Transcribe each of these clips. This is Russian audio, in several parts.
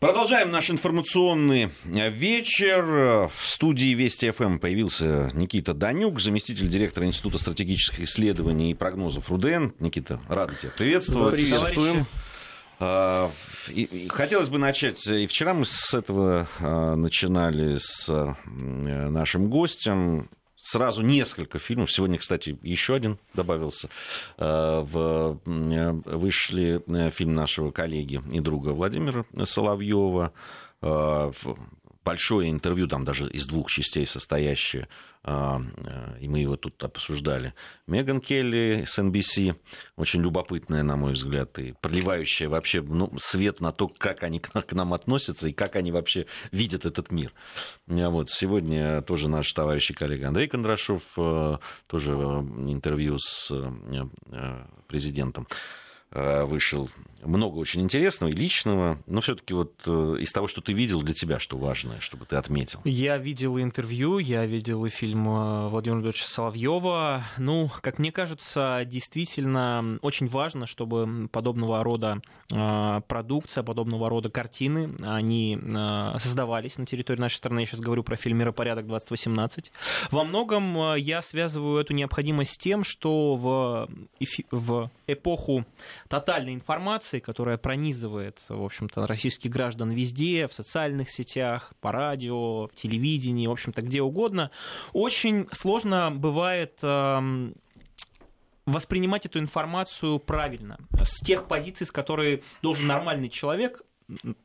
Продолжаем наш информационный вечер. В студии Вести ФМ появился Никита Данюк, заместитель директора Института стратегических исследований и прогнозов РУДН. Никита, рад тебя приветствовать. Приветствуем. А, хотелось бы начать, и вчера мы с этого начинали с э, нашим гостем, сразу несколько фильмов. Сегодня, кстати, еще один добавился. Э, в, э, вышли э, фильм нашего коллеги и друга Владимира Соловьева большое интервью, там даже из двух частей состоящее, и мы его тут обсуждали. Меган Келли с NBC, очень любопытная, на мой взгляд, и проливающая вообще ну, свет на то, как они к нам относятся и как они вообще видят этот мир. Вот, сегодня тоже наш товарищ и коллега Андрей Кондрашов, э, тоже э, интервью с э, президентом вышел много очень интересного и личного, но все-таки вот э, из того, что ты видел, для тебя что важное, чтобы ты отметил? Я видел интервью, я видел и фильм э, Владимира Владимировича Соловьева. Ну, как мне кажется, действительно очень важно, чтобы подобного рода э, продукция, подобного рода картины, они создавались на территории нашей страны. Я сейчас говорю про фильм «Миропорядок 2018». Во многом я связываю эту необходимость с тем, что в, в эпоху тотальной информации информации, которая пронизывает, в общем-то, российских граждан везде, в социальных сетях, по радио, в телевидении, в общем-то, где угодно, очень сложно бывает эм, воспринимать эту информацию правильно, с тех позиций, с которой должен нормальный человек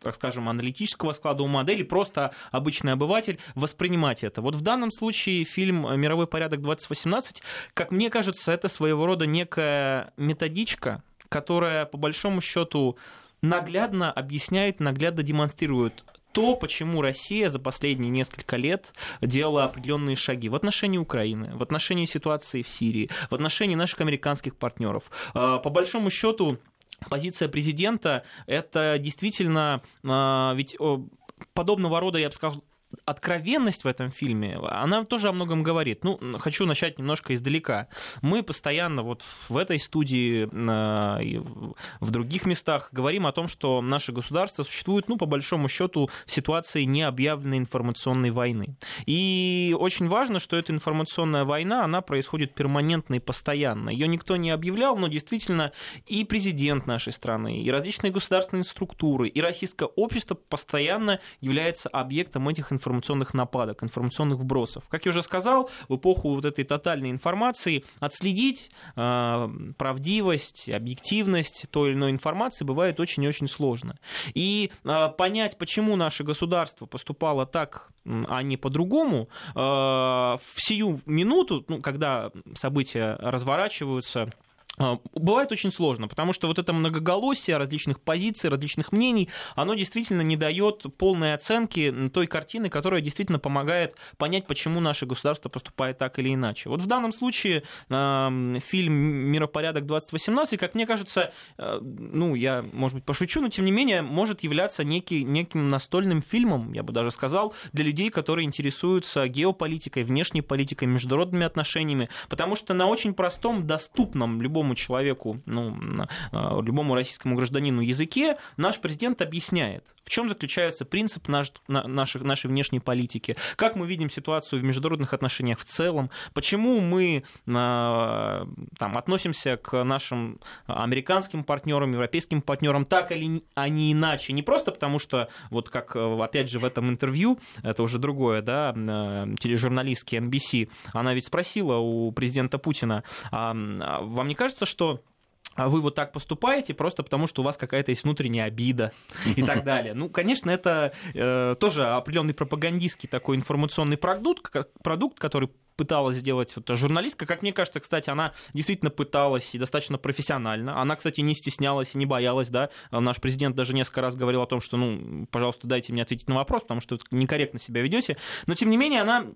так скажем, аналитического склада ума, модели просто обычный обыватель воспринимать это. Вот в данном случае фильм «Мировой порядок 2018», как мне кажется, это своего рода некая методичка, которая, по большому счету, наглядно объясняет, наглядно демонстрирует то, почему Россия за последние несколько лет делала определенные шаги в отношении Украины, в отношении ситуации в Сирии, в отношении наших американских партнеров. А, по большому счету, позиция президента это действительно а, ведь подобного рода, я бы сказал, откровенность в этом фильме, она тоже о многом говорит. Ну, хочу начать немножко издалека. Мы постоянно вот в этой студии и в других местах говорим о том, что наше государство существует, ну, по большому счету, в ситуации необъявленной информационной войны. И очень важно, что эта информационная война, она происходит перманентно и постоянно. Ее никто не объявлял, но действительно и президент нашей страны, и различные государственные структуры, и российское общество постоянно является объектом этих информационных информационных нападок, информационных вбросов. Как я уже сказал, в эпоху вот этой тотальной информации отследить э, правдивость, объективность той или иной информации бывает очень и очень сложно. И э, понять, почему наше государство поступало так, а не по-другому, э, в сию минуту, ну, когда события разворачиваются бывает очень сложно, потому что вот это многоголосие различных позиций, различных мнений, оно действительно не дает полной оценки той картины, которая действительно помогает понять, почему наше государство поступает так или иначе. Вот в данном случае э, фильм «Миропорядок 2018», как мне кажется, э, ну, я, может быть, пошучу, но тем не менее, может являться некий, неким настольным фильмом, я бы даже сказал, для людей, которые интересуются геополитикой, внешней политикой, международными отношениями, потому что на очень простом, доступном любому любому человеку, ну, а, любому российскому гражданину языке, наш президент объясняет, в чем заключается принцип наш, нашей, нашей внешней политики, как мы видим ситуацию в международных отношениях в целом, почему мы а, там, относимся к нашим американским партнерам, европейским партнерам так или а не иначе. Не просто потому, что, вот как, опять же, в этом интервью, это уже другое, да, тележурналистки NBC, она ведь спросила у президента Путина, а вам не кажется, кажется, что вы вот так поступаете просто потому, что у вас какая-то есть внутренняя обида и так далее. Ну, конечно, это э, тоже определенный пропагандистский такой информационный продукт, продукт, который пыталась сделать вот журналистка. Как мне кажется, кстати, она действительно пыталась и достаточно профессионально. Она, кстати, не стеснялась и не боялась, да. Наш президент даже несколько раз говорил о том, что, ну, пожалуйста, дайте мне ответить на вопрос, потому что некорректно себя ведете. Но, тем не менее, она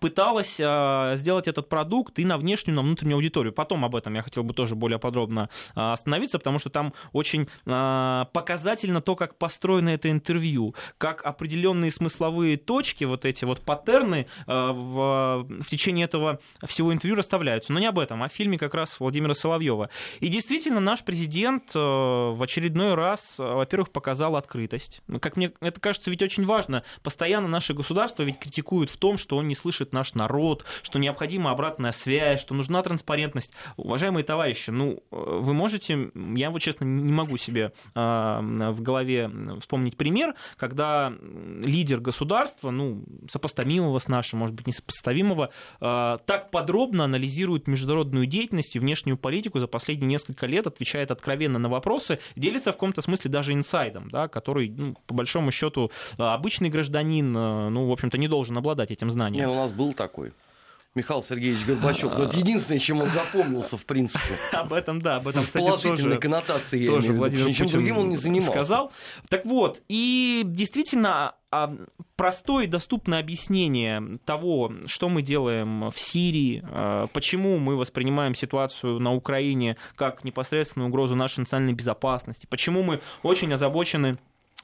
пыталась э, сделать этот продукт и на внешнюю, на внутреннюю аудиторию. Потом об этом я хотел бы тоже более подробно э, остановиться, потому что там очень э, показательно то, как построено это интервью, как определенные смысловые точки, вот эти вот паттерны в, в течение этого всего интервью расставляются. Но не об этом, а о фильме как раз Владимира Соловьева. И действительно, наш президент в очередной раз, во-первых, показал открытость. Как мне это кажется, ведь очень важно. Постоянно наше государство ведь критикует в том, что он не слышит слышит наш народ, что необходима обратная связь, что нужна транспарентность. Уважаемые товарищи, ну, вы можете, я вот честно не могу себе э, в голове вспомнить пример, когда лидер государства, ну, сопоставимого с нашим, может быть, несопоставимого, э, так подробно анализирует международную деятельность и внешнюю политику за последние несколько лет, отвечает откровенно на вопросы, делится в каком-то смысле даже инсайдом, да, который, ну, по большому счету, обычный гражданин, ну, в общем-то, не должен обладать этим знанием. Нас был такой. Михаил Сергеевич Горбачев. Но это единственное, чем он запомнился, в принципе. Об этом, да, об этом, кстати, положительной коннотации. Тоже Владимир Чем другим он не занимался. Сказал. Так вот, и действительно, а, простое и доступное объяснение того, что мы делаем в Сирии, а, почему мы воспринимаем ситуацию на Украине как непосредственную угрозу нашей национальной безопасности, почему мы очень озабочены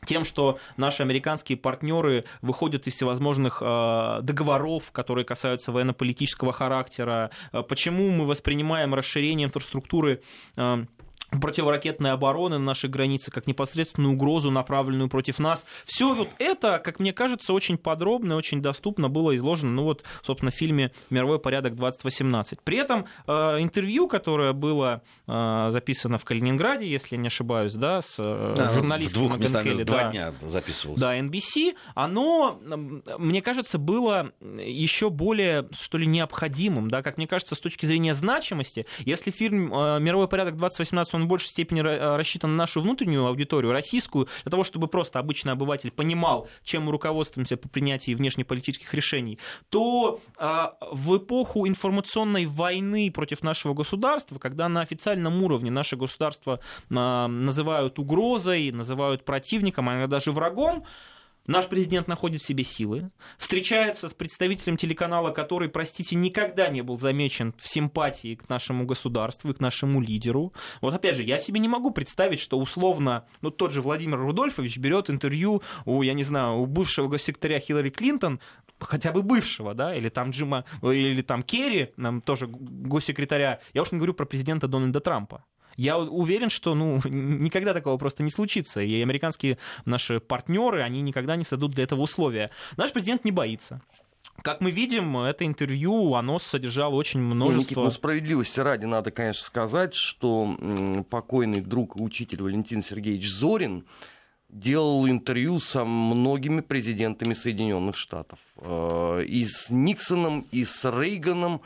тем, что наши американские партнеры выходят из всевозможных э, договоров, которые касаются военно-политического характера, э, почему мы воспринимаем расширение инфраструктуры э, противоракетной обороны на нашей границе как непосредственную угрозу, направленную против нас. Все вот это, как мне кажется, очень подробно, очень доступно было изложено, ну вот, собственно, в фильме «Мировой порядок 2018». При этом э, интервью, которое было э, записано в Калининграде, если я не ошибаюсь, да, с э, да, журналистом двух Келли, два да, дня записывалось. Да, NBC, оно, мне кажется, было еще более, что ли, необходимым, да, как мне кажется, с точки зрения значимости. Если фильм э, «Мировой порядок 2018» он он в большей степени э, рассчитан на нашу внутреннюю аудиторию, российскую, для того, чтобы просто обычный обыватель понимал, чем мы руководствуемся по принятии внешнеполитических решений, то а, в эпоху информационной войны против нашего государства, когда на официальном уровне наше государство а, называют угрозой, называют противником, а иногда даже врагом, Наш президент находит в себе силы, встречается с представителем телеканала, который, простите, никогда не был замечен в симпатии к нашему государству и к нашему лидеру. Вот опять же, я себе не могу представить, что условно, ну тот же Владимир Рудольфович берет интервью у, я не знаю, у бывшего госсекретаря Хиллари Клинтон, хотя бы бывшего, да, или там Джима, или там Керри, нам тоже госсекретаря, я уж не говорю про президента Дональда Трампа. Я уверен, что ну, никогда такого просто не случится. И американские наши партнеры, они никогда не создадут для этого условия. Наш президент не боится. Как мы видим, это интервью, оно содержало очень ну, множество... Ну, Никит, ну, справедливости ради надо, конечно, сказать, что покойный друг и учитель Валентин Сергеевич Зорин делал интервью со многими президентами Соединенных Штатов. Э, и с Никсоном, и с Рейганом,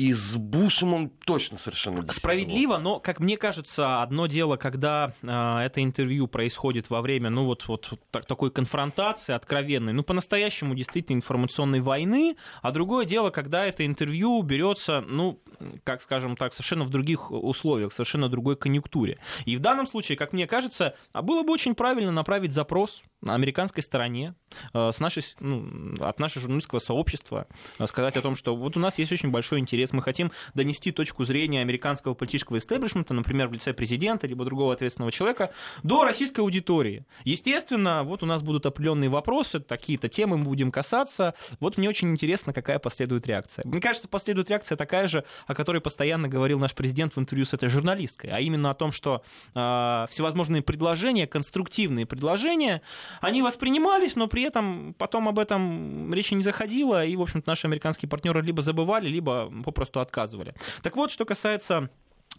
и с Бушем он точно совершенно. Справедливо, но, как мне кажется, одно дело, когда э, это интервью происходит во время, ну, вот, вот так, такой конфронтации откровенной, ну, по-настоящему действительно информационной войны, а другое дело, когда это интервью берется, ну, как скажем так, совершенно в других условиях, совершенно другой конъюнктуре. И в данном случае, как мне кажется, было бы очень правильно направить запрос на американской стороне э, с нашей, ну, от нашего журналистского сообщества, э, сказать о том, что вот у нас есть очень большой интерес, мы хотим донести точку зрения американского политического истеблишмента, например, в лице президента, либо другого ответственного человека, до российской аудитории. Естественно, вот у нас будут определенные вопросы, такие-то темы мы будем касаться. Вот мне очень интересно, какая последует реакция. Мне кажется, последует реакция такая же, о которой постоянно говорил наш президент в интервью с этой журналисткой, а именно о том, что э, всевозможные предложения, конструктивные предложения, они воспринимались, но при этом потом об этом речи не заходило, и, в общем-то, наши американские партнеры либо забывали, либо попросту отказывали. Так вот, что касается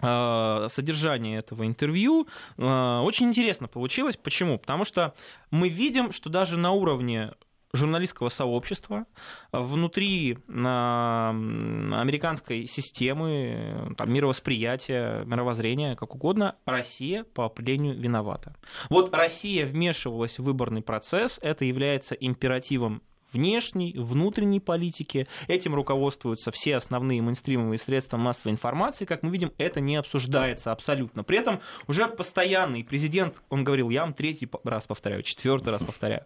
э, содержания этого интервью. Э, очень интересно получилось. Почему? Потому что мы видим, что даже на уровне журналистского сообщества внутри американской системы там, мировосприятия, мировоззрения, как угодно, Россия по определению виновата. Вот Россия вмешивалась в выборный процесс, это является императивом внешней, внутренней политики. Этим руководствуются все основные мейнстримовые средства массовой информации. Как мы видим, это не обсуждается абсолютно. При этом уже постоянный президент, он говорил, я вам третий раз повторяю, четвертый раз повторяю,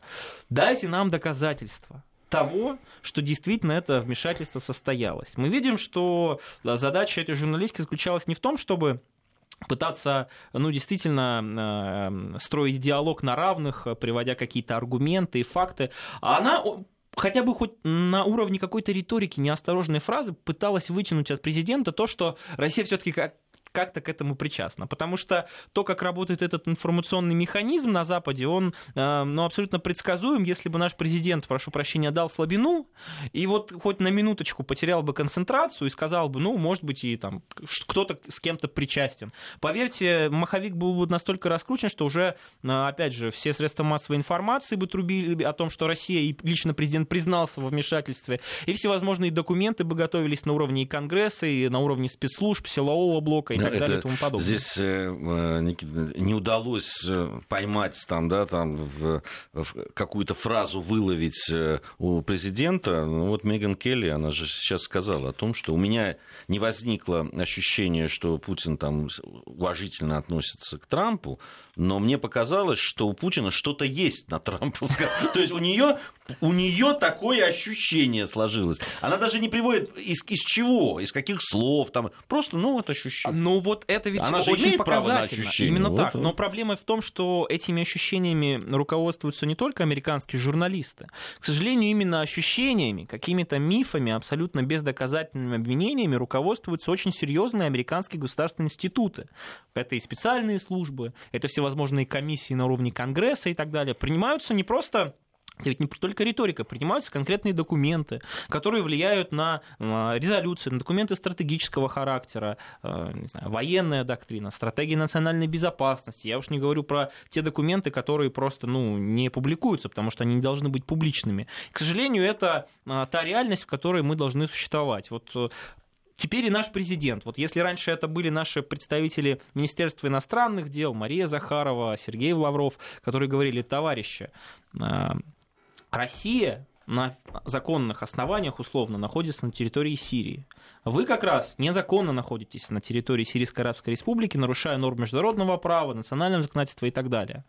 дайте нам доказательства того, что действительно это вмешательство состоялось. Мы видим, что задача этой журналистки заключалась не в том, чтобы пытаться, ну, действительно э, строить диалог на равных, приводя какие-то аргументы и факты, а она хотя бы хоть на уровне какой-то риторики неосторожной фразы пыталась вытянуть от президента то, что Россия все-таки как как-то к этому причастна. Потому что то, как работает этот информационный механизм на Западе, он э, ну, абсолютно предсказуем. Если бы наш президент, прошу прощения, дал слабину, и вот хоть на минуточку потерял бы концентрацию и сказал бы, ну, может быть, и там кто-то с кем-то причастен. Поверьте, маховик был бы настолько раскручен, что уже, э, опять же, все средства массовой информации бы трубили о том, что Россия и лично президент признался во вмешательстве, и всевозможные документы бы готовились на уровне и Конгресса, и на уровне спецслужб, силового блока и так далее и тому подобное. Здесь, э, э, Никита, не удалось э, поймать там, да, там в, в какую-то фразу выловить у президента. Ну, вот Меган Келли, она же сейчас сказала о том, что у меня не возникло ощущения, что Путин там уважительно относится к Трампу, но мне показалось, что у Путина что-то есть на Трампа. То есть у нее у нее такое ощущение сложилось. Она даже не приводит из, из чего, из каких слов, там просто, ну вот ощущение. Ну вот это ведь Она очень показательно. Именно вот, так. Вот. Но проблема в том, что этими ощущениями руководствуются не только американские журналисты. К сожалению, именно ощущениями, какими-то мифами, абсолютно бездоказательными обвинениями руководствуются очень серьезные американские государственные институты. Это и специальные службы, это всевозможные комиссии на уровне Конгресса и так далее. Принимаются не просто это ведь не только риторика, принимаются конкретные документы, которые влияют на а, резолюции, на документы стратегического характера, а, не знаю, военная доктрина, стратегия национальной безопасности. Я уж не говорю про те документы, которые просто ну, не публикуются, потому что они не должны быть публичными. К сожалению, это а, та реальность, в которой мы должны существовать. Вот э, Теперь и наш президент. Вот если раньше это были наши представители Министерства иностранных дел, Мария Захарова, Сергей Лавров, которые говорили, товарищи, Россия на законных основаниях условно находится на территории Сирии. Вы как раз незаконно находитесь на территории Сирийской Арабской Республики, нарушая нормы международного права, национального законодательства и так далее.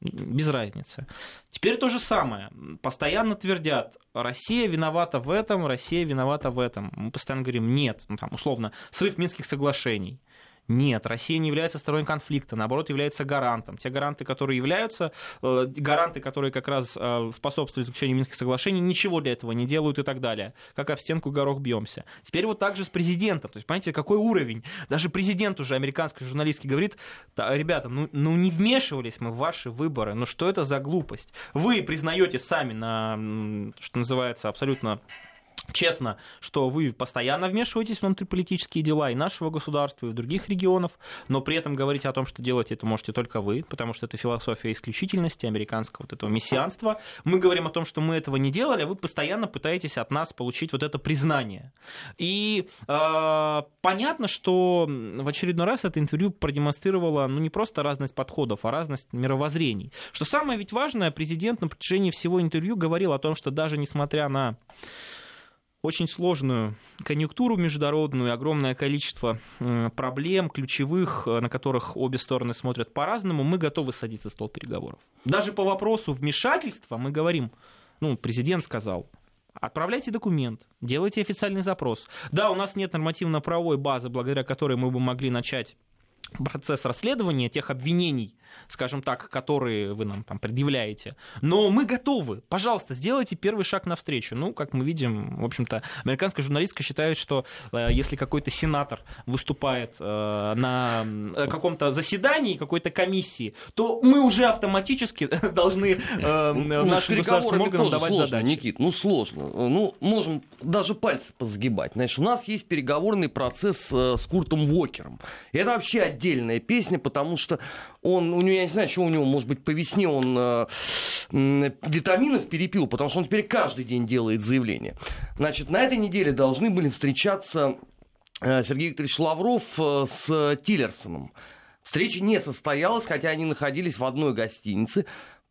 Без разницы. Теперь то же самое. Постоянно твердят, Россия виновата в этом, Россия виновата в этом. Мы постоянно говорим, нет, ну, там, условно, срыв Минских соглашений. Нет, Россия не является стороной конфликта, наоборот, является гарантом. Те гаранты, которые являются, э, гаранты, которые как раз э, способствуют заключению Минских соглашений, ничего для этого не делают и так далее. Как об стенку горох бьемся. Теперь вот так же с президентом. То есть, понимаете, какой уровень? Даже президент уже американский журналистский говорит, ребята, ну, ну не вмешивались мы в ваши выборы, ну что это за глупость? Вы признаете сами на, что называется, абсолютно честно, что вы постоянно вмешиваетесь в внутриполитические дела и нашего государства, и других регионов, но при этом говорить о том, что делать это можете только вы, потому что это философия исключительности американского вот этого мессианства. Мы говорим о том, что мы этого не делали, а вы постоянно пытаетесь от нас получить вот это признание. И э, понятно, что в очередной раз это интервью продемонстрировало ну, не просто разность подходов, а разность мировоззрений. Что самое ведь важное, президент на протяжении всего интервью говорил о том, что даже несмотря на очень сложную конъюнктуру международную, огромное количество проблем ключевых, э, на которых обе стороны смотрят по-разному, мы готовы садиться за стол переговоров. Даже по вопросу вмешательства мы говорим, ну, президент сказал, Отправляйте документ, делайте официальный запрос. Да, у нас нет нормативно-правовой базы, благодаря которой мы бы могли начать процесс расследования тех обвинений, скажем так, которые вы нам там предъявляете. Но мы готовы. Пожалуйста, сделайте первый шаг навстречу. Ну, как мы видим, в общем-то, американская журналистка считает, что э, если какой-то сенатор выступает э, на э, каком-то заседании какой-то комиссии, то мы уже автоматически должны э, ну, нашим государственным органам давать сложно, задачи. Никит, ну сложно. Ну, можем даже пальцы позагибать. Знаешь, у нас есть переговорный процесс с Куртом Вокером. Это вообще отдельная песня, потому что он, у него, я не знаю, что у него, может быть, по весне он э, витаминов перепил, потому что он теперь каждый день делает заявление. Значит, на этой неделе должны были встречаться э, Сергей Викторович Лавров э, с Тиллерсоном. Встреча не состоялась, хотя они находились в одной гостинице.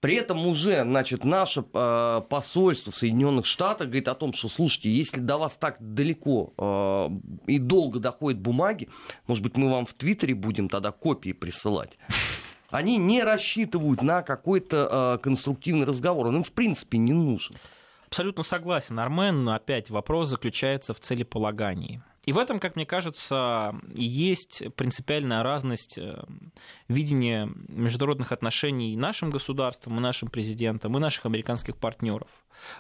При этом уже, значит, наше э, посольство в Соединенных Штатах говорит о том, что, слушайте, если до вас так далеко э, и долго доходят бумаги, может быть, мы вам в Твиттере будем тогда копии присылать они не рассчитывают на какой-то э, конструктивный разговор. Он им, в принципе, не нужен. Абсолютно согласен, Армен. Опять вопрос заключается в целеполагании. И в этом, как мне кажется, есть принципиальная разность э, видения международных отношений нашим государством, и нашим президентом, и наших американских партнеров.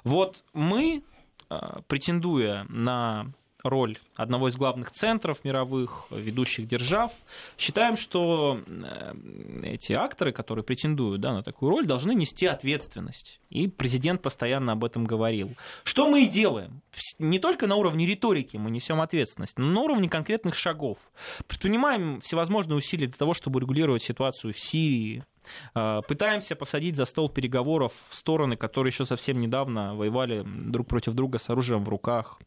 Вот мы, э, претендуя на роль одного из главных центров мировых ведущих держав. Считаем, что э, эти акторы, которые претендуют да, на такую роль, должны нести ответственность. И президент постоянно об этом говорил. Что мы и делаем. Не только на уровне риторики мы несем ответственность, но на уровне конкретных шагов. Предпринимаем всевозможные усилия для того, чтобы регулировать ситуацию в Сирии, пытаемся посадить за стол переговоров стороны, которые еще совсем недавно воевали друг против друга с оружием в руках.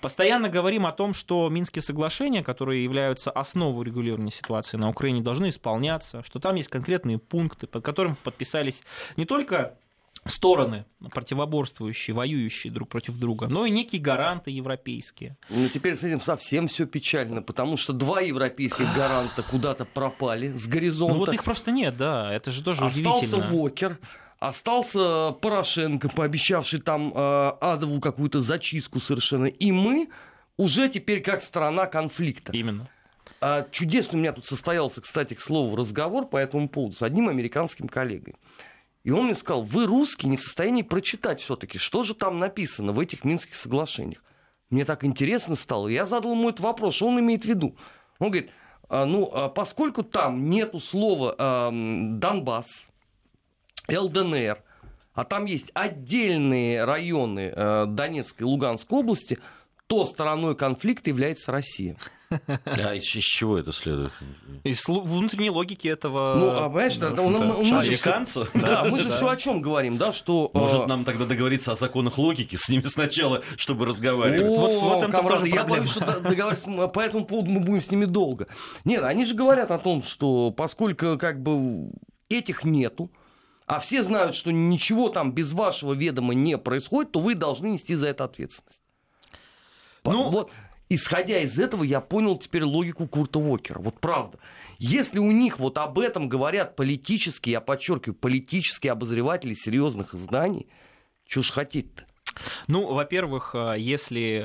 Постоянно говорим о том, что Минские соглашения, которые являются основой регулирования ситуации на Украине, должны исполняться, что там есть конкретные пункты, под которыми подписались не только стороны, противоборствующие, воюющие друг против друга, но и некие гаранты европейские. Ну, теперь с этим совсем все печально, потому что два европейских гаранта куда-то пропали с горизонта. Ну, вот их просто нет, да, это же тоже Остался удивительно. Остался Вокер, остался Порошенко, пообещавший там э, Адову какую-то зачистку совершенно, и мы уже теперь как страна конфликта. Именно. А, чудесный у меня тут состоялся, кстати, к слову, разговор по этому поводу с одним американским коллегой. И он мне сказал, вы русский не в состоянии прочитать все-таки, что же там написано в этих Минских соглашениях. Мне так интересно стало, я задал ему этот вопрос, что он имеет в виду. Он говорит, «А, ну, а поскольку там нету слова Донбасс, ЛДНР, а там есть отдельные районы э, Донецкой и Луганской области, то стороной конфликта является Россия. А из чего это следует? Из внутренней логики этого... Ну, а понимаешь, да, ну, мы, мы, американцы? Да, мы же все о чем говорим, да, что... Может, а, нам тогда договориться о законах логики с ними сначала, чтобы разговаривать? Вот в этом тоже Я боюсь, что договариваться по этому поводу мы будем с ними долго. Нет, они же говорят о том, что поскольку как бы этих нету, а все знают, что ничего там без вашего ведома не происходит, то вы должны нести за это ответственность. Ну, вот, исходя из этого, я понял теперь логику Курта Уокера. Вот правда. Если у них вот об этом говорят политические, я подчеркиваю, политические обозреватели серьезных изданий, что ж хотеть-то? Ну, во-первых, э, если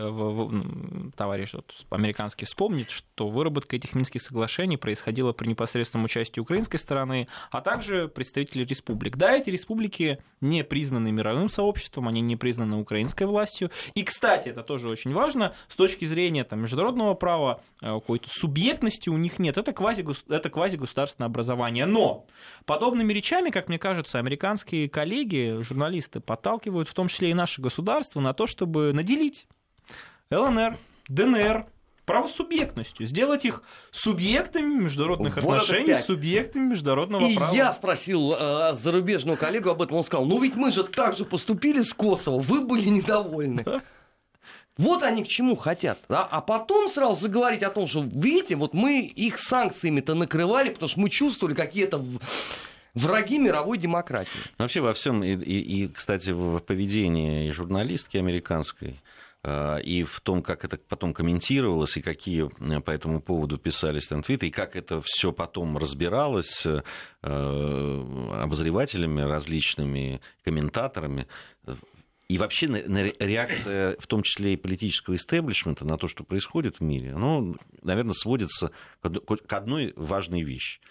товарищ вот, американский вспомнит, что выработка этих Минских соглашений происходила при непосредственном участии украинской стороны, а также представителей республик. Да, эти республики не признаны мировым сообществом, они не признаны украинской властью. И, кстати, это тоже очень важно, с точки зрения там, международного права, э, какой-то субъектности у них нет. Это, квази, это квазигосударственное образование. Но подобными речами, как мне кажется, американские коллеги, журналисты подталкивают в том числе и наши государства государства на то, чтобы наделить ЛНР, ДНР правосубъектностью, сделать их субъектами международных вот отношений, субъектами международного и права. И я спросил э, зарубежного коллегу об этом, он сказал, ну ведь мы же так же поступили с Косово, вы были недовольны. Да. Вот они к чему хотят. Да? А потом сразу заговорить о том, что, видите, вот мы их санкциями-то накрывали, потому что мы чувствовали какие-то враги мировой демократии. Вообще во всем, и, и, и кстати, в поведении журналистки американской, э, и в том, как это потом комментировалось, и какие э, по этому поводу писались там твиты, и как это все потом разбиралось э, обозревателями различными, комментаторами, и вообще реакция, в том числе и политического истеблишмента на то, что происходит в мире, оно, наверное, сводится к одной важной вещи –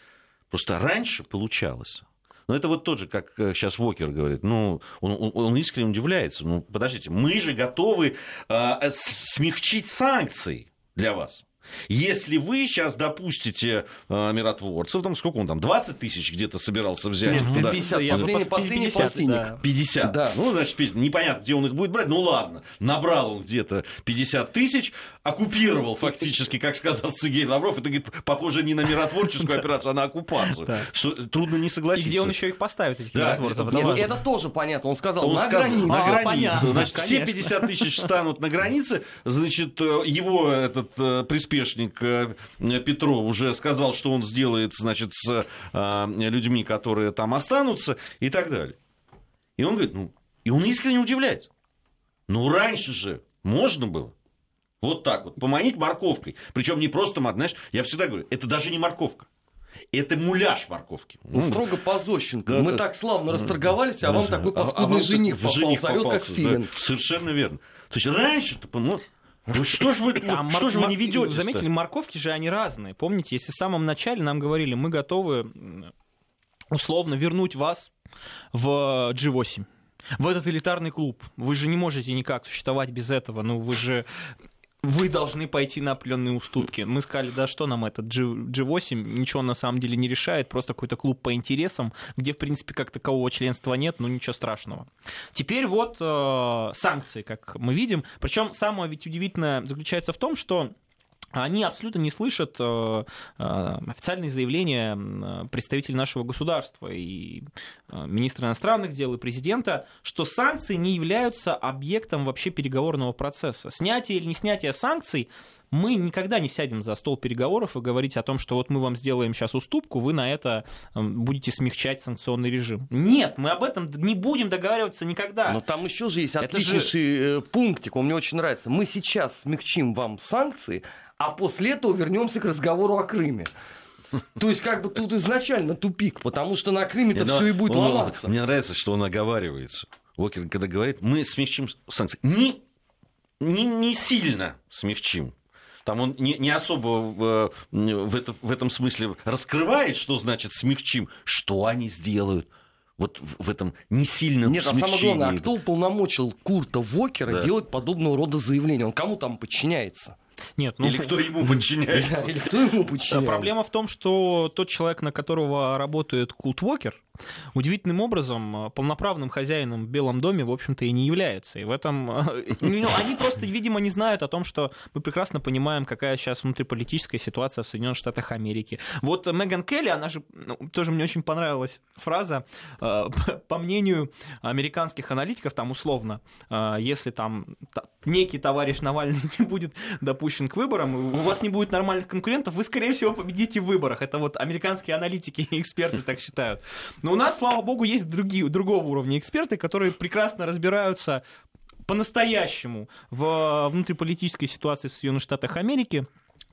Просто раньше получалось. Но это вот тот же, как сейчас э, Вокер говорит, ну, он, он искренне удивляется. Ну, подождите, мы же готовы э, смягчить санкции для вас. Если вы сейчас допустите э, миротворцев, там сколько он там, 20 тысяч где-то собирался взять? Нет, туда? 50, я последний, последний 50, Да. 50. Да. Ну, значит, непонятно, где он их будет брать. Ну, ладно, набрал он где-то 50 тысяч, оккупировал фактически, как сказал Сергей Лавров, это, говорит, похоже не на миротворческую операцию, а на оккупацию. Что трудно не согласиться. И где он еще их поставит, этих миротворцев? Это тоже понятно. Он сказал, на границе. На границе. Значит, все 50 тысяч станут на границе, значит, его этот э, приспешник приспешник э, Петров уже сказал, что он сделает, значит, с э, людьми, которые там останутся и так далее. И он говорит, ну, и он искренне удивляется. Ну, раньше же можно было. Вот так вот, поманить морковкой. Причем не просто, знаешь, я всегда говорю, это даже не морковка. Это муляж морковки. Ну, строго по Зощенко. Да, Мы да, так славно расторговались, а вам такой паскудный а, а жених попался, жених попался, как филин. Да, совершенно верно. То есть раньше-то, ну, ну что же вы, а, что же вы не ведете? Заметили, морковки же они разные. Помните, если в самом начале нам говорили, мы готовы условно вернуть вас в G8 в этот элитарный клуб. Вы же не можете никак существовать без этого. Ну, вы же вы должны пойти на определенные уступки. Мы сказали, да что нам этот G, G8 ничего на самом деле не решает, просто какой-то клуб по интересам, где, в принципе, как такового членства нет, ну ничего страшного. Теперь вот э, санкции, как мы видим. Причем самое ведь удивительное заключается в том, что они абсолютно не слышат э, э, официальные заявления представителей нашего государства и э, министра иностранных дел и президента, что санкции не являются объектом вообще переговорного процесса. Снятие или не снятие санкций мы никогда не сядем за стол переговоров и говорить о том, что вот мы вам сделаем сейчас уступку, вы на это будете смягчать санкционный режим. Нет, мы об этом не будем договариваться никогда. Но там еще же есть отличнейший же... пунктик, он мне очень нравится. Мы сейчас смягчим вам санкции, а после этого вернемся к разговору о Крыме. То есть, как бы тут изначально тупик, потому что на Крыме-то все и будет он, ломаться. Мне нравится, что он оговаривается. Уокер, когда говорит, мы смягчим санкции. Не, не, не сильно смягчим. Там он не, не особо в, в, это, в этом смысле раскрывает, что значит смягчим, что они сделают вот в этом не сильном Нет, смягчении. а самое главное, а кто уполномочил Курта Вокера да. делать подобного рода заявления? Он кому там подчиняется? Нет, ну... Или кто ему подчиняется. Или кто ему подчиняется. Проблема в том, что тот человек, на которого работает Култ Вокер, удивительным образом полноправным хозяином в Белом доме, в общем-то, и не является. И в этом... Ну, они просто, видимо, не знают о том, что мы прекрасно понимаем, какая сейчас внутриполитическая ситуация в Соединенных Штатах Америки. Вот Меган Келли, она же... Ну, тоже мне очень понравилась фраза. Э, по мнению американских аналитиков, там условно, э, если там некий товарищ Навальный не будет допущен к выборам, у вас не будет нормальных конкурентов, вы, скорее всего, победите в выборах. Это вот американские аналитики и эксперты так считают. Но у нас, слава богу, есть другие, другого уровня эксперты, которые прекрасно разбираются по-настоящему в внутриполитической ситуации в Соединенных Штатах Америки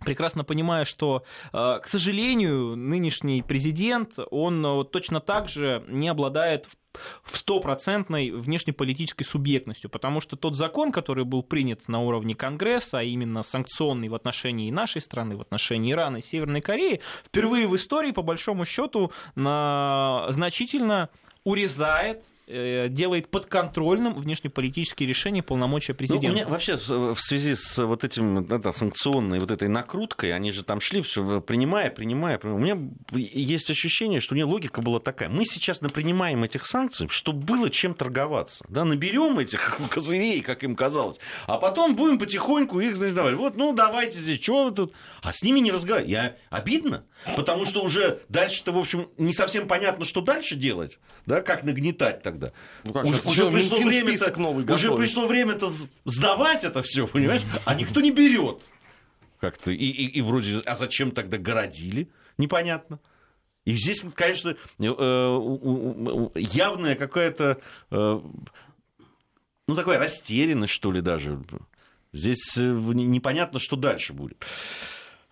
прекрасно понимая, что, э, к сожалению, нынешний президент, он э, точно так же не обладает в стопроцентной внешнеполитической субъектностью, потому что тот закон, который был принят на уровне Конгресса, а именно санкционный в отношении нашей страны, в отношении Ирана и Северной Кореи, впервые в истории, по большому счету, значительно урезает делает подконтрольным внешнеполитические решения полномочия президента. Ну, у меня вообще в связи с вот этим да, санкционной вот этой накруткой, они же там шли все принимая, принимая, принимая. У меня есть ощущение, что у них логика была такая. Мы сейчас принимаем этих санкций, чтобы было чем торговаться. Да, наберем этих козырей, как им казалось, а потом будем потихоньку их, значит, давать. Вот, ну, давайте здесь, что вы тут? А с ними не разговаривать. Я обидно, потому что уже дальше-то, в общем, не совсем понятно, что дальше делать, да, как нагнетать тогда тогда. Ну, как, уже, уже, пришло время -то, уже пришло время-то сдавать это все, понимаешь? А никто не берет. Как-то. И, и, и вроде, а зачем тогда городили? Непонятно. И здесь, конечно, э, явная какая-то, э, ну, такая растерянность, что ли, даже. Здесь э, непонятно, что дальше будет.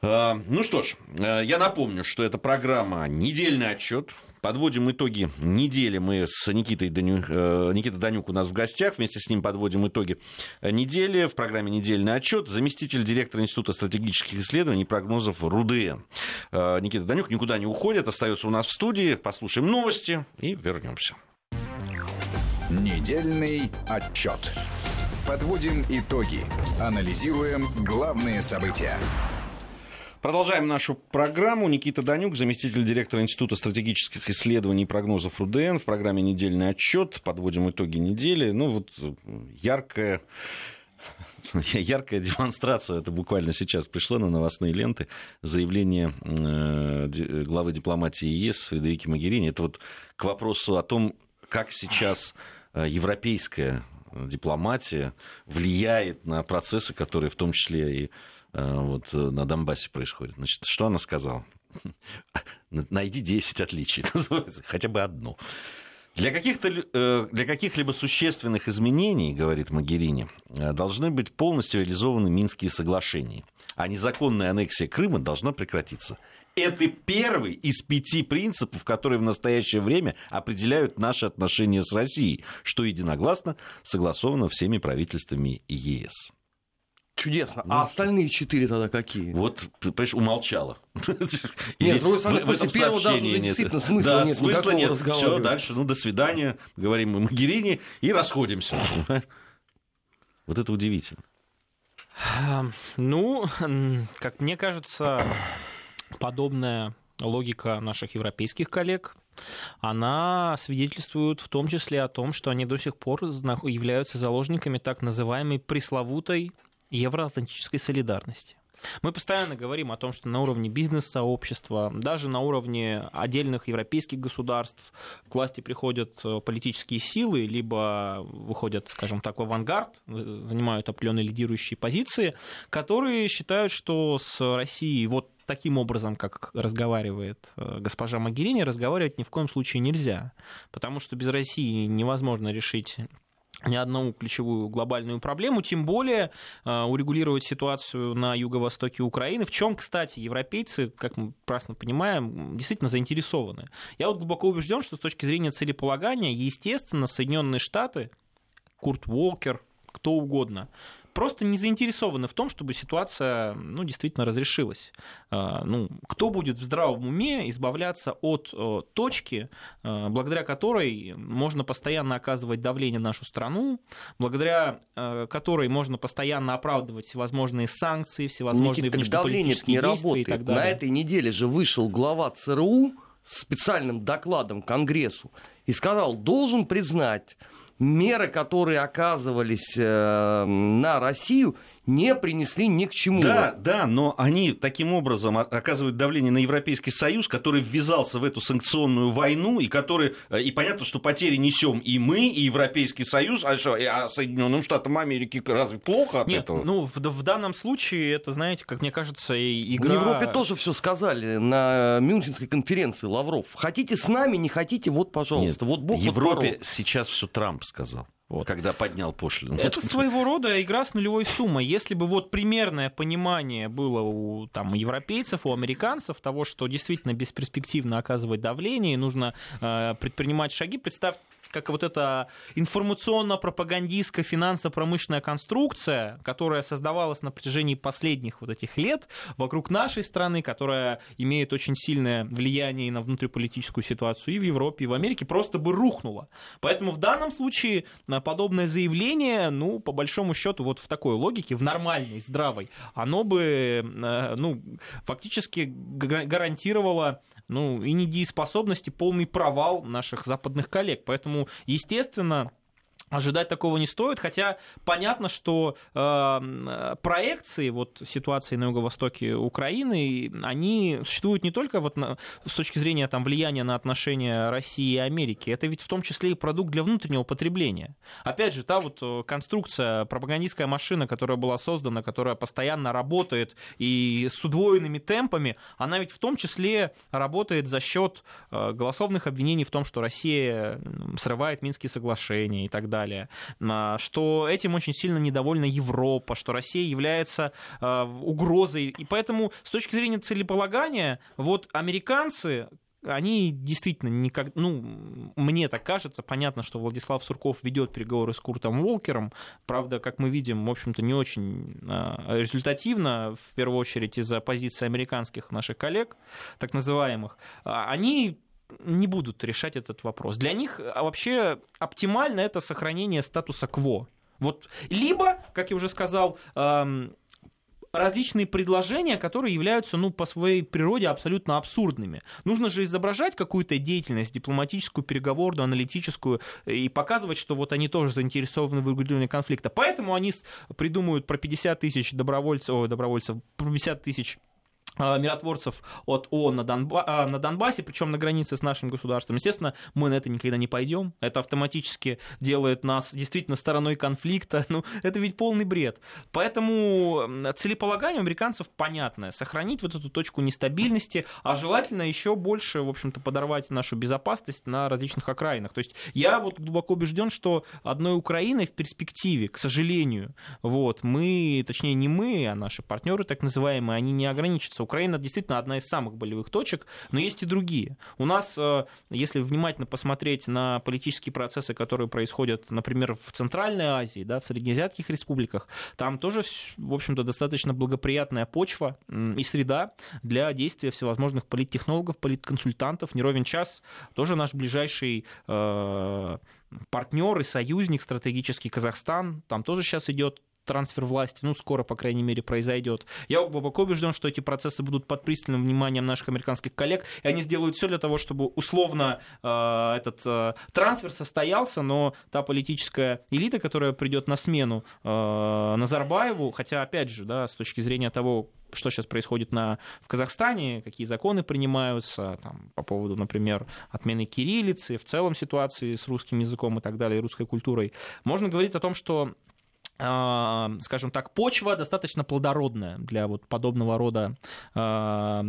Ну что ж, я напомню, что это программа «Недельный отчет». Подводим итоги недели. Мы с Никитой Даню... Э, Никита Данюк у нас в гостях. Вместе с ним подводим итоги недели. В программе «Недельный отчет» заместитель директора Института стратегических исследований и прогнозов РУДН. Э, Никита Данюк никуда не уходит, остается у нас в студии. Послушаем новости и вернемся. Недельный отчет. Подводим итоги. Анализируем главные события. Продолжаем нашу программу. Никита Данюк, заместитель директора Института стратегических исследований и прогнозов РУДН. В программе «Недельный отчет». Подводим итоги недели. Ну, вот яркая яркая демонстрация, это буквально сейчас пришло на новостные ленты, заявление э, главы дипломатии ЕС Фредерики Магерини. Это вот к вопросу о том, как сейчас э, европейская дипломатия влияет на процессы, которые в том числе и вот, э, на Донбассе происходит. Значит, что она сказала? Найди 10 отличий, называется, хотя бы одно. Для, каких-то, э, для каких-либо существенных изменений, говорит Магерини, э, должны быть полностью реализованы Минские соглашения, а незаконная аннексия Крыма должна прекратиться. Это первый из пяти принципов, которые в настоящее время определяют наши отношения с Россией, что единогласно согласовано всеми правительствами ЕС. Чудесно. Ну, а остальные четыре тогда какие? Вот, понимаешь, умолчала. Нет, с другой стороны, после первого даже действительно смысла да, нет. Смысла нет. Все, дальше, ну, до свидания, говорим мы Магирине и расходимся. Вот это удивительно. Ну, как мне кажется, подобная логика наших европейских коллег, она свидетельствует в том числе о том, что они до сих пор являются заложниками так называемой пресловутой евроатлантической солидарности. Мы постоянно говорим о том, что на уровне бизнес-сообщества, даже на уровне отдельных европейских государств к власти приходят э, политические силы, либо выходят, скажем так, в авангард, э, занимают определенные лидирующие позиции, которые считают, что с Россией вот таким образом, как разговаривает э, госпожа Магерини, разговаривать ни в коем случае нельзя, потому что без России невозможно решить ни одну ключевую глобальную проблему, тем более э, урегулировать ситуацию на юго-востоке Украины, в чем, кстати, европейцы, как мы прекрасно понимаем, действительно заинтересованы. Я вот глубоко убежден, что с точки зрения целеполагания, естественно, Соединенные Штаты, Курт Уолкер, кто угодно, просто не заинтересованы в том, чтобы ситуация ну, действительно разрешилась. А, ну, кто будет в здравом уме избавляться от точки, а, благодаря которой можно постоянно оказывать давление на нашу страну, благодаря а, которой можно постоянно оправдывать всевозможные санкции, всевозможные Никита, внешнеполитические не действия работает. и так далее. На этой неделе же вышел глава ЦРУ с специальным докладом Конгрессу и сказал, должен признать меры, которые оказывались э, на Россию, не принесли ни к чему. Да, да, но они таким образом оказывают давление на Европейский Союз, который ввязался в эту санкционную войну, и который, э, и понятно, что потери несем и мы, и Европейский Союз, а что, а Соединенным Штатам Америки разве плохо от Нет, этого? ну, в, в данном случае это, знаете, как мне кажется, игра... В Европе тоже все сказали на Мюнхенской конференции Лавров. Хотите с нами, не хотите, вот, пожалуйста. Нет, вот Бог в Европе вот сейчас все Трамп сказал. Вот. Когда поднял пошлину. Это своего рода игра с нулевой суммой. Если бы вот примерное понимание было у там, европейцев, у американцев того, что действительно бесперспективно оказывать давление, нужно э, предпринимать шаги, представь как вот эта информационно-пропагандистская финансово-промышленная конструкция, которая создавалась на протяжении последних вот этих лет вокруг нашей страны, которая имеет очень сильное влияние на внутриполитическую ситуацию и в Европе, и в Америке, просто бы рухнула. Поэтому в данном случае подобное заявление, ну, по большому счету, вот в такой логике, в нормальной, здравой, оно бы, э, ну, фактически гарантировало ну, и недееспособности, полный провал наших западных коллег. Поэтому, естественно, ожидать такого не стоит, хотя понятно, что э, проекции вот ситуации на юго-востоке Украины, они существуют не только вот на, с точки зрения там, влияния на отношения России и Америки, это ведь в том числе и продукт для внутреннего потребления. Опять же, та вот э, конструкция, пропагандистская машина, которая была создана, которая постоянно работает и с удвоенными темпами, она ведь в том числе работает за счет э, голословных обвинений в том, что Россия срывает Минские соглашения и так далее далее, а, что этим очень сильно недовольна Европа, что Россия является а, угрозой. И поэтому с точки зрения целеполагания, вот американцы, они действительно никак, ну, мне так кажется, понятно, что Владислав Сурков ведет переговоры с Куртом Волкером, правда, как мы видим, в общем-то, не очень а, результативно, в первую очередь из-за позиции американских наших коллег, так называемых, они не будут решать этот вопрос. Для них а, вообще оптимально это сохранение статуса кво. Вот. Либо, как я уже сказал, различные предложения, которые являются ну, по своей природе абсолютно абсурдными. Нужно же изображать какую-то деятельность, дипломатическую, переговорную, аналитическую, и показывать, что вот они тоже заинтересованы в урегулировании конфликта. Поэтому они придумают про 50 тысяч добровольцев, о, добровольцев, про 50 тысяч Э, миротворцев от ООН на, Донба- а, на Донбассе, причем на границе с нашим государством. Естественно, мы на это никогда не пойдем. Это автоматически делает нас действительно стороной конфликта. Ну, это ведь полный бред. Поэтому целеполагание американцев понятное. Сохранить вот эту точку нестабильности, а желательно еще больше, в общем-то, подорвать нашу безопасность на различных окраинах. То есть я вот глубоко убежден, что одной Украиной в перспективе, к сожалению, вот, мы, точнее не мы, а наши партнеры так называемые, они не ограничатся Украина действительно одна из самых болевых точек, но есть и другие. У нас, э, если внимательно посмотреть на политические процессы, которые происходят, например, в Центральной Азии, да, в Среднеазиатских республиках, там тоже, в общем-то, достаточно благоприятная почва и среда для действия всевозможных политтехнологов, политконсультантов. Неровен час тоже наш ближайший э, партнер и союзник стратегический Казахстан. Там тоже сейчас идет трансфер власти, ну, скоро, по крайней мере, произойдет. Я глубоко убежден, что эти процессы будут под пристальным вниманием наших американских коллег, и они сделают все для того, чтобы условно э, этот э, трансфер состоялся, но та политическая элита, которая придет на смену э, Назарбаеву, хотя, опять же, да, с точки зрения того, что сейчас происходит на, в Казахстане, какие законы принимаются там, по поводу, например, отмены кириллицы, в целом ситуации с русским языком и так далее, русской культурой, можно говорить о том, что скажем так, почва достаточно плодородная для вот подобного рода а,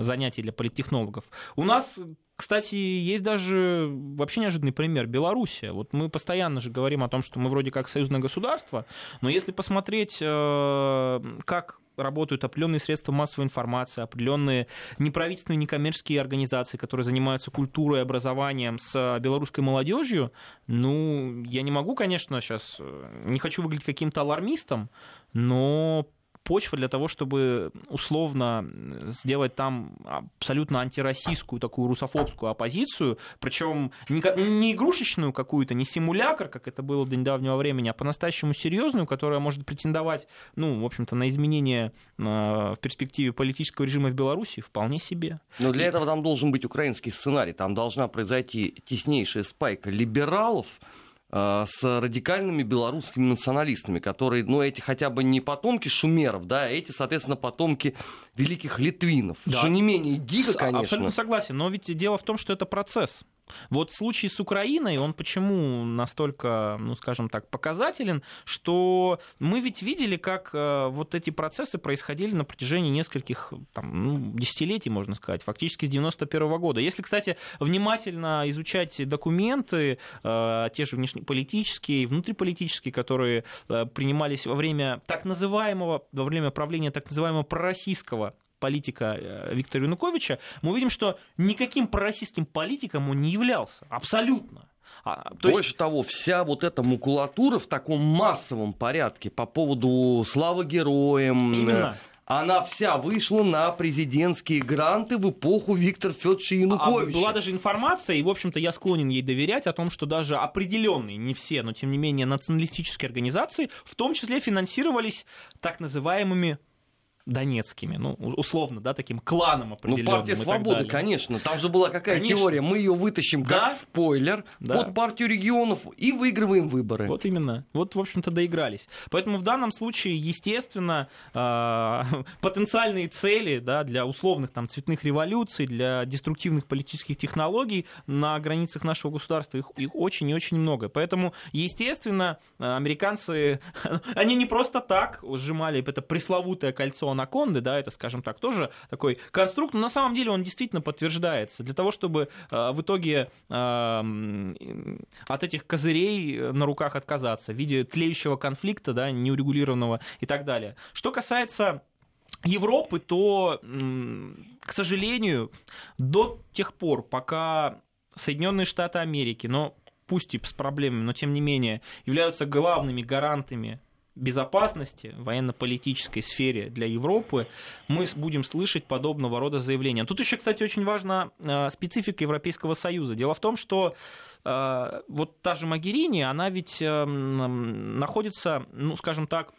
занятий для политтехнологов. У нас кстати, есть даже вообще неожиданный пример. Белоруссия. Вот мы постоянно же говорим о том, что мы вроде как союзное государство, но если посмотреть, э, как работают определенные средства массовой информации, определенные неправительственные, некоммерческие организации, которые занимаются культурой и образованием с белорусской молодежью, ну, я не могу, конечно, сейчас, э, не хочу выглядеть каким-то алармистом, но почва для того, чтобы условно сделать там абсолютно антироссийскую такую русофобскую оппозицию, причем не игрушечную какую-то, не симулякр, как это было до недавнего времени, а по-настоящему серьезную, которая может претендовать, ну, в общем-то, на изменение в перспективе политического режима в Беларуси, вполне себе. Но для этого там должен быть украинский сценарий, там должна произойти теснейшая спайка либералов, Э, с радикальными белорусскими националистами, которые, ну, эти хотя бы не потомки шумеров, да, а эти, соответственно, потомки великих литвинов. Да. Что не менее дико, конечно. Абсолютно согласен, но ведь дело в том, что это процесс. Вот случай с Украиной, он почему настолько, ну, скажем так, показателен, что мы ведь видели, как э, вот эти процессы происходили на протяжении нескольких там, ну, десятилетий, можно сказать, фактически с 91 -го года. Если, кстати, внимательно изучать документы, э, те же внешнеполитические и внутриполитические, которые э, принимались во время так называемого, во время правления так называемого пророссийского политика э, Виктора Януковича, мы увидим, что никаким пророссийским политиком он не являлся. Абсолютно. А, то Больше есть... того, вся вот эта макулатура в таком массовом порядке по поводу славы героям, Именно она вся вышла на президентские гранты в эпоху Виктора Федоровича Януковича. А была даже информация, и, в общем-то, я склонен ей доверять, о том, что даже определенные, не все, но, тем не менее, националистические организации, в том числе финансировались так называемыми донецкими, ну, условно, да, таким кланом определенным. Ну, партия свободы, конечно. Там же была какая конечно. теория, мы ее вытащим да? как спойлер да. под партию регионов и выигрываем выборы. Вот именно. Вот, в общем-то, доигрались. Поэтому в данном случае, естественно, а, потенциальные цели да, для условных там цветных революций, для деструктивных политических технологий на границах нашего государства их, их очень и очень много. Поэтому, естественно, американцы, они не просто так сжимали это пресловутое кольцо анаконды, да, это, скажем так, тоже такой конструкт, но на самом деле он действительно подтверждается. Для того, чтобы э, в итоге э, от этих козырей на руках отказаться в виде тлеющего конфликта, да, неурегулированного и так далее. Что касается Европы, то, к сожалению, до тех пор, пока Соединенные Штаты Америки, но пусть и с проблемами, но тем не менее, являются главными гарантами безопасности, военно-политической сфере для Европы, мы будем слышать подобного рода заявления. Тут еще, кстати, очень важна э, специфика Европейского Союза. Дело в том, что э, вот та же Магерини, она ведь э, находится, ну, скажем так,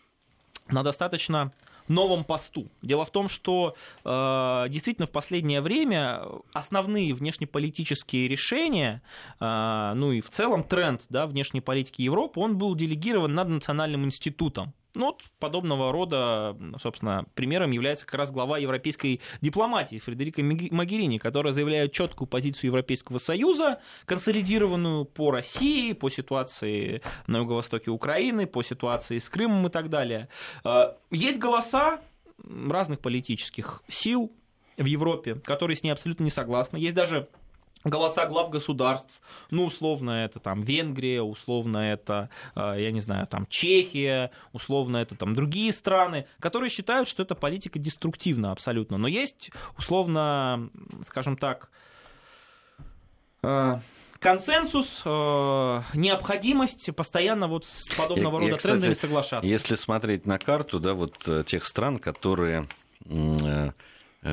на достаточно новом посту. Дело в том, что э, действительно в последнее время основные внешнеполитические решения, э, ну и в целом тренд да, внешней политики Европы, он был делегирован над национальным институтом Ну, вот подобного рода, собственно, примером является как раз глава европейской дипломатии Фредерика Магерини, которая заявляет четкую позицию Европейского Союза, консолидированную по России, по ситуации на юго-востоке Украины, по ситуации с Крымом и так далее. А, есть голоса разных политических сил в Европе, которые с ней абсолютно не согласны. Есть даже голоса глав государств, ну, условно, это там Венгрия, условно, это, э, я не знаю, там Чехия, условно, это там другие страны, которые считают, что эта политика деструктивна абсолютно. Но есть, условно, скажем так, э, консенсус, э, необходимость постоянно вот с подобного я, рода я, кстати, трендами соглашаться. Если смотреть на карту, да, вот тех стран, которые Э,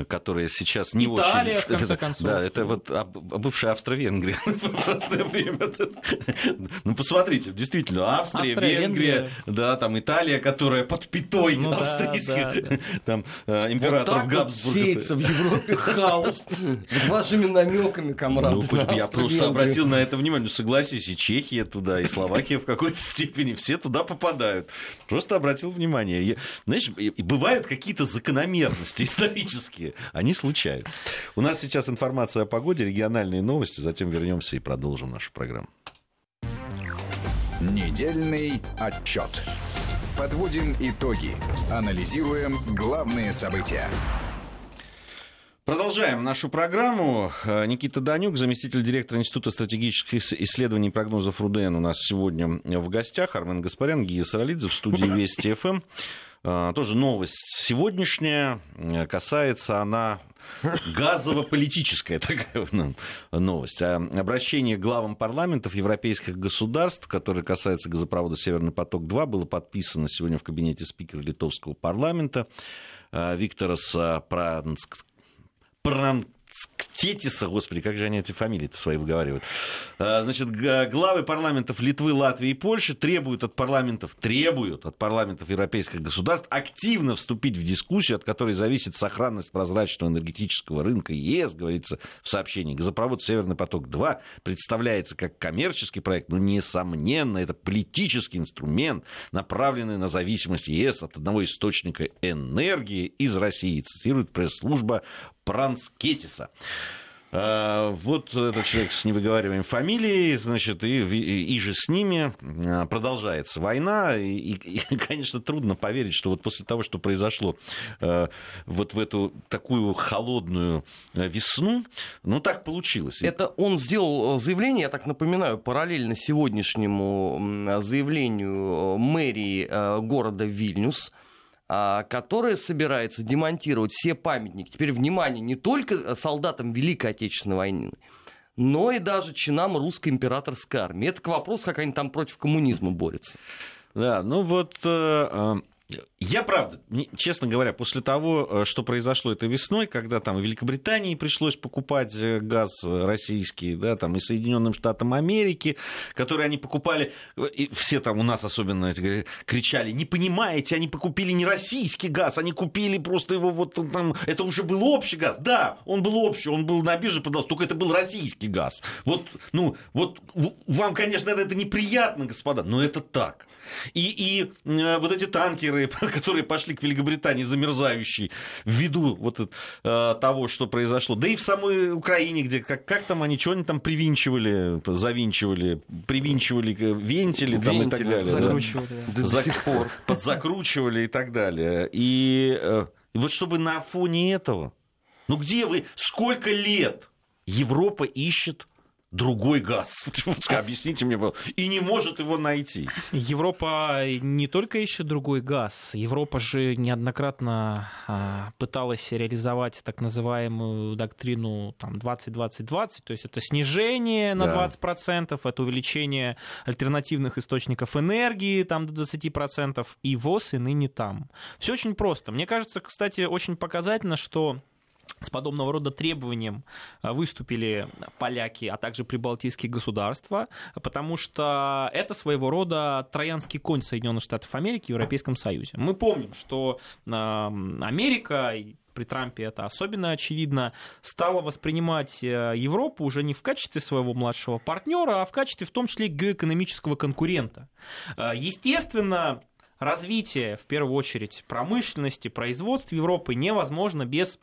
которая сейчас не Италия, очень... в конце концов. Да, это вот бывшая Австро-Венгрия разное время. Ну, посмотрите, действительно, Австрия, Венгрия, да, там Италия, которая под пятой ну, австрийских, там э, императоров Габсбурга. сеется в Европе хаос с вашими намеками, комрад. Ну, я просто обратил на это внимание. Ну, согласись, и Чехия туда, и Словакия в какой-то степени, все туда попадают. Просто обратил внимание. Знаешь, бывают какие-то закономерности исторические такие, они случаются. У нас сейчас информация о погоде, региональные новости, затем вернемся и продолжим нашу программу. Недельный отчет. Подводим итоги. Анализируем главные события. Продолжаем нашу программу. Никита Данюк, заместитель директора Института стратегических исследований и прогнозов РУДН у нас сегодня в гостях. Армен Гаспарян, Гия Саралидзе в студии Вести ФМ. А, тоже новость сегодняшняя, э, касается она газово-политическая такая новость. А обращение к главам парламентов европейских государств, которое касается газопровода «Северный поток-2», было подписано сегодня в кабинете спикера литовского парламента а, Викторас Пранцк Ктетиса, господи, как же они эти фамилии-то свои выговаривают. А, значит, главы парламентов Литвы, Латвии и Польши требуют от парламентов, требуют от парламентов европейских государств активно вступить в дискуссию, от которой зависит сохранность прозрачного энергетического рынка ЕС, говорится в сообщении. Газопровод «Северный поток-2» представляется как коммерческий проект, но, несомненно, это политический инструмент, направленный на зависимость ЕС от одного источника энергии из России, цитирует пресс-служба Пранскетиса. А, вот этот человек с невыговариваемой фамилией, значит, и, и, и же с ними а, продолжается война. И, и, конечно, трудно поверить, что вот после того, что произошло а, вот в эту такую холодную весну, ну так получилось. Это он сделал заявление, я так напоминаю, параллельно сегодняшнему заявлению мэрии города Вильнюс, которая собирается демонтировать все памятники. Теперь, внимание, не только солдатам Великой Отечественной войны, но и даже чинам русской императорской армии. Это к вопросу, как они там против коммунизма борются. Да, ну вот э, э, я, правда, честно говоря, после того, э, что произошло этой весной, когда там Великобритании пришлось покупать э, газ российский, да, там и Соединенным Штатам Америки, который они покупали, э, и все там у нас особенно кричали, не понимаете, они покупили не российский газ, они купили просто его вот там, это уже был общий газ, да, он был общий, он был на бирже продался, только это был российский газ. Вот, ну, вот вам, конечно, это неприятно, господа, но это так. И, и вот эти танкеры, которые, которые пошли к Великобритании замерзающей ввиду вот э, того, что произошло. Да и в самой Украине, где как, как там они, что они там привинчивали, завинчивали, привинчивали вентили, там вентили, и так далее. Закручивали. Да. До Зак... сих пор. Подзакручивали и так далее. И, э, и вот чтобы на фоне этого, ну где вы, сколько лет Европа ищет другой газ. Объясните мне, и не может его найти. Европа не только ищет другой газ, Европа же неоднократно а, пыталась реализовать так называемую доктрину там, 20-20-20, то есть это снижение на да. 20%, это увеличение альтернативных источников энергии там, до 20%, и ВОЗ и ныне там. Все очень просто. Мне кажется, кстати, очень показательно, что с подобного рода требованием э, выступили поляки, а также прибалтийские государства, потому что это своего рода троянский конь Соединенных Штатов Америки в Европейском Союзе. Мы помним, что Америка при Трампе это особенно очевидно, стала воспринимать э, Европу уже не в качестве своего младшего партнера, а в качестве в том числе геоэкономического конкурента. Э, естественно, развитие, в первую очередь, промышленности, производства Европы невозможно без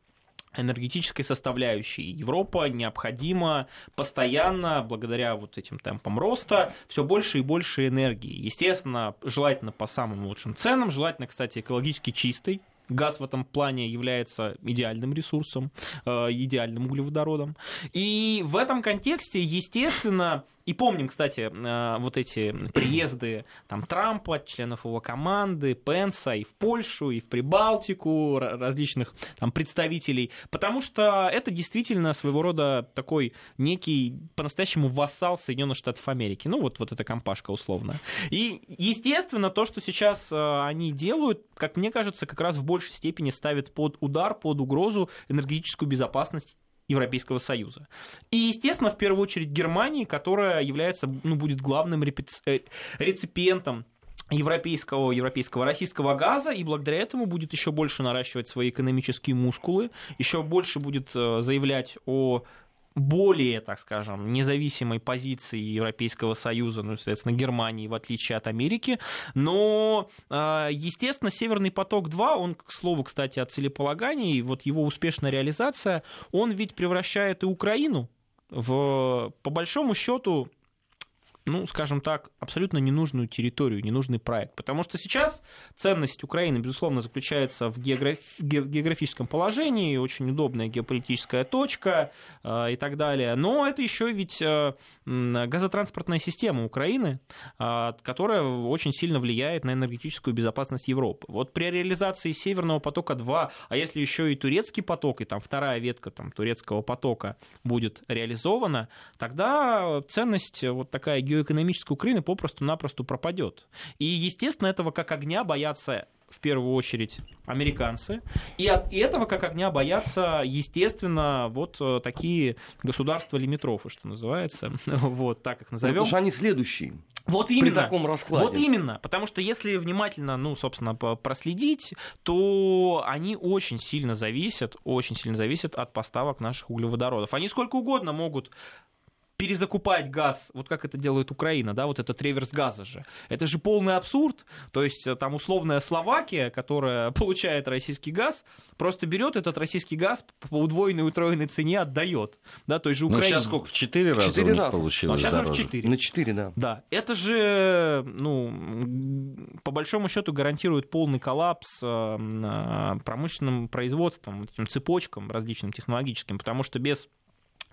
энергетической составляющей. Европа необходимо постоянно, благодаря вот этим темпам роста, все больше и больше энергии. Естественно, желательно по самым лучшим ценам, желательно, кстати, экологически чистой, Газ в этом плане является идеальным ресурсом, э, идеальным углеводородом. И в этом контексте, естественно, и помним, кстати, э, вот эти приезды там, Трампа, членов его команды, Пенса и в Польшу, и в Прибалтику, различных там, представителей, потому что это действительно своего рода такой некий по-настоящему вассал Соединенных Штатов Америки. Ну, вот, вот эта компашка условно. И, естественно, то, что сейчас э, они делают, как мне кажется, как раз в большей степени ставит под удар, под угрозу энергетическую безопасность Европейского Союза. И, естественно, в первую очередь Германии, которая является, ну, будет главным э, реципиентом европейского, европейского российского газа, и благодаря этому будет еще больше наращивать свои экономические мускулы, еще больше будет э, заявлять о более, так скажем, независимой позиции Европейского Союза, ну, соответственно, Германии, в отличие от Америки. Но, а, естественно, Северный поток-2, он, к слову, кстати, о целеполагании, вот его успешная реализация, он ведь превращает и Украину в, по большому счету, ну, скажем так, абсолютно ненужную территорию, ненужный проект. Потому что сейчас ценность Украины, безусловно, заключается в географ... географическом положении, очень удобная геополитическая точка э, и так далее. Но это еще ведь э, газотранспортная система Украины, э, которая очень сильно влияет на энергетическую безопасность Европы. Вот при реализации Северного потока-2, а если еще и турецкий поток, и там вторая ветка там, турецкого потока будет реализована, тогда ценность вот такая геополитическая экономической Украины попросту-напросто пропадет. И, естественно, этого как огня боятся в первую очередь американцы. И от этого как огня боятся, естественно, вот э, такие государства-лимитрофы, что называется. Вот так их назовем. Потому что они следующие. Вот именно. При таком раскладе. Вот именно. Потому что если внимательно, ну, собственно, проследить, то они очень сильно зависят, очень сильно зависят от поставок наших углеводородов. Они сколько угодно могут перезакупать газ, вот как это делает Украина, да, вот этот реверс газа же. Это же полный абсурд. То есть э, там условная Словакия, которая получает российский газ, просто берет этот российский газ по удвоенной утроенной цене отдает. Да, то есть же Украина. Ну, сейчас сколько? В 4 раза Четыре у них раза. получилось Ну, сейчас дороже. в 4. На 4, да. Да, это же, ну, по большому счету гарантирует полный коллапс э, э, промышленным производством, этим цепочкам различным технологическим, потому что без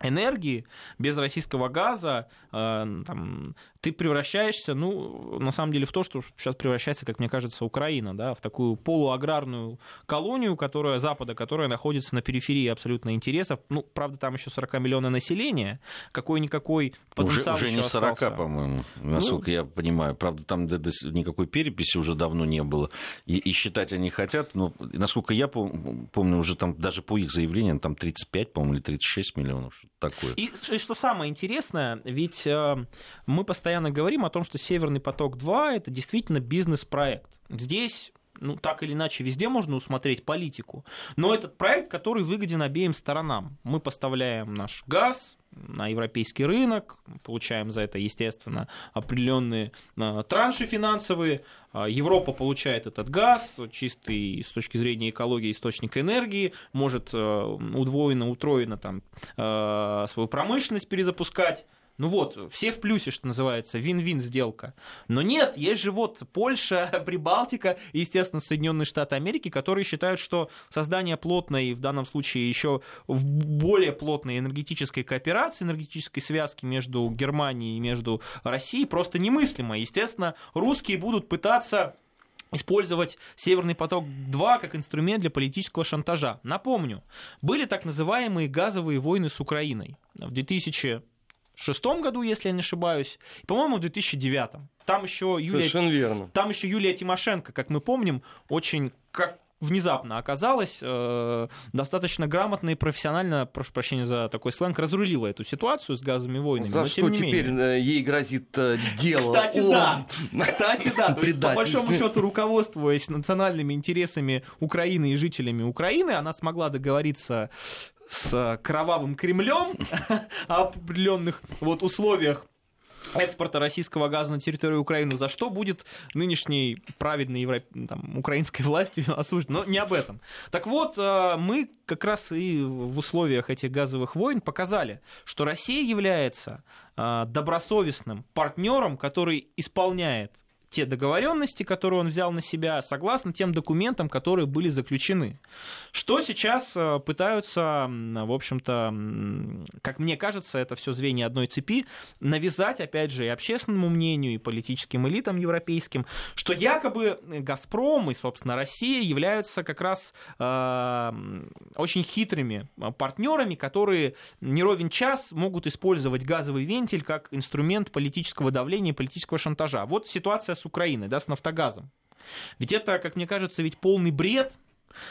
энергии, без российского газа э, там, ты превращаешься, ну, на самом деле, в то, что сейчас превращается, как мне кажется, Украина, да, в такую полуаграрную колонию, которая, Запада, которая находится на периферии абсолютно интересов. Ну, правда, там еще 40 миллионов населения, какой-никакой потенциал Уже, уже не 40, остался. по-моему, насколько я понимаю. Правда, там никакой переписи уже давно не было. И, и считать они хотят, но, насколько я пом- помню, уже там даже по их заявлениям там 35, по-моему, или 36 миллионов, что-то такое. И ш- что самое интересное, ведь э, мы постоянно говорим о том, что Северный поток-2 это действительно бизнес-проект. Здесь ну, так или иначе, везде можно усмотреть политику. Но этот проект, который выгоден обеим сторонам. Мы поставляем наш газ на европейский рынок, получаем за это, естественно, определенные э, транши финансовые. А Европа получает этот газ, чистый с точки зрения экологии источник энергии, может э, удвоенно, утроенно там, свою промышленность перезапускать. Ну вот, все в плюсе, что называется, вин-вин сделка. Но нет, есть же вот Польша, Прибалтика и, естественно, Соединенные Штаты Америки, которые считают, что создание плотной, в данном случае еще в более плотной энергетической кооперации, энергетической связки между Германией и между Россией просто немыслимо. Естественно, русские будут пытаться использовать Северный поток-2 как инструмент для политического шантажа. Напомню, были так называемые газовые войны с Украиной в 2000 шестом году, если я не ошибаюсь, и, по-моему, в 2009. Там еще Юлия, Совершенно верно. там еще Юлия Тимошенко, как мы помним, очень как внезапно оказалась, э, достаточно грамотно и профессионально, прошу прощения за такой сленг, разрулила эту ситуацию с газовыми войнами. За но что тем теперь менее. э, ей грозит э, дело Кстати, о да. Кстати, да. То есть, по большому счету, руководствуясь национальными интересами Украины и жителями Украины, она смогла договориться с кровавым Кремлем о определенных вот условиях экспорта российского газа на территорию Украины, за что будет нынешней праведной евро... там, украинской властью осужден. Но не об этом. Так вот, э, мы как раз и в условиях этих газовых войн показали, что Россия является э, добросовестным партнером, который исполняет те договоренности, которые он взял на себя, согласно тем документам, которые были заключены. Что сейчас э, пытаются, в общем-то, как мне кажется, это все звенья одной цепи, навязать, опять же, и общественному мнению, и политическим элитам европейским, что якобы «Газпром» и, собственно, Россия являются как раз э, очень хитрыми партнерами, которые не ровен час могут использовать газовый вентиль как инструмент политического давления политического шантажа. Вот ситуация с с Украиной, да, с Нафтогазом. Ведь это, как мне кажется, ведь полный бред,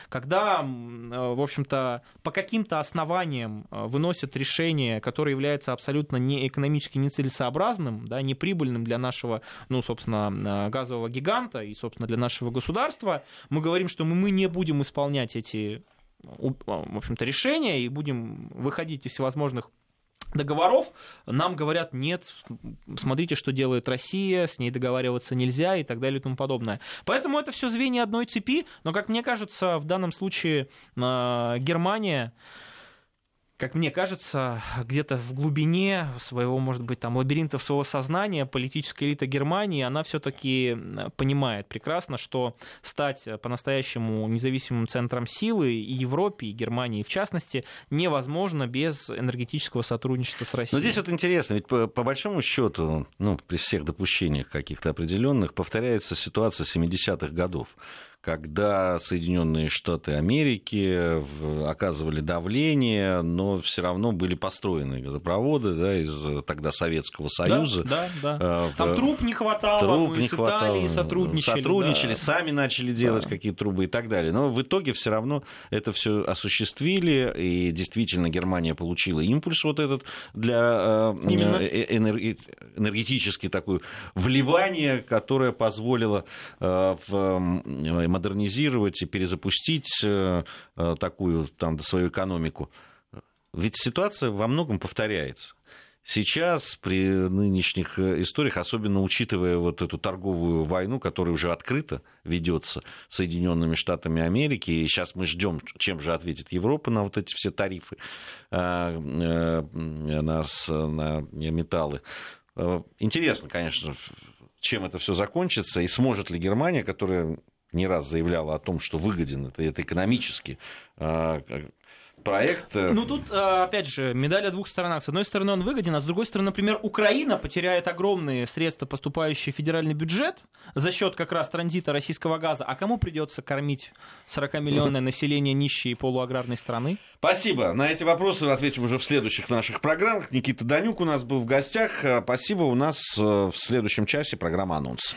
когда, э, в общем-то, по каким-то основаниям э, выносят решение, которое является абсолютно не экономически нецелесообразным, да, неприбыльным для нашего, ну, собственно, э, газового гиганта и, собственно, для нашего государства, мы говорим, что мы не будем исполнять эти в общем-то, решения и будем выходить из всевозможных договоров, нам говорят, нет, смотрите, что делает Россия, с ней договариваться нельзя и так далее и тому подобное. Поэтому это все звенья одной цепи, но, как мне кажется, в данном случае а, Германия как мне кажется, где-то в глубине своего, может быть, там, лабиринтов своего сознания политическая элита Германии, она все-таки понимает прекрасно, что стать по-настоящему независимым центром силы и Европе, и Германии в частности, невозможно без энергетического сотрудничества с Россией. Но здесь вот интересно, ведь по, по большому счету, ну, при всех допущениях каких-то определенных, повторяется ситуация 70-х годов когда Соединенные Штаты Америки оказывали давление, но все равно были построены газопроводы да, из тогда Советского Союза. Да, да, да. В... Там труб не хватало, труб мы не с хватало, Италией сотрудничали. Сотрудничали, да. сами начали делать да. какие-то трубы и так далее. Но в итоге все равно это все осуществили, и действительно Германия получила импульс вот этот для э, э, энергетически такое вливание, которое позволило в модернизировать и перезапустить э, э, такую там свою экономику. Ведь ситуация во многом повторяется. Сейчас, при нынешних э, историях, особенно учитывая вот эту торговую войну, которая уже открыто ведется Соединенными Штатами Америки, и сейчас мы ждем, чем же ответит Европа на вот эти все тарифы на, на металлы. Интересно, конечно, чем это все закончится, и сможет ли Германия, которая не раз заявляла о том, что выгоден это, это экономически а, проект. Э, ну тут, а, опять же, медаль о двух сторонах. С одной стороны, он выгоден, а с другой стороны, например, Украина потеряет огромные средства, поступающие в федеральный бюджет за счет как раз транзита российского газа. А кому придется кормить 40-миллионное население нищей и полуаграрной страны? Спасибо. На эти вопросы ответим уже в следующих наших программах. Никита Данюк у нас был в гостях. Спасибо. У нас э, в следующем часе программа «Анонс».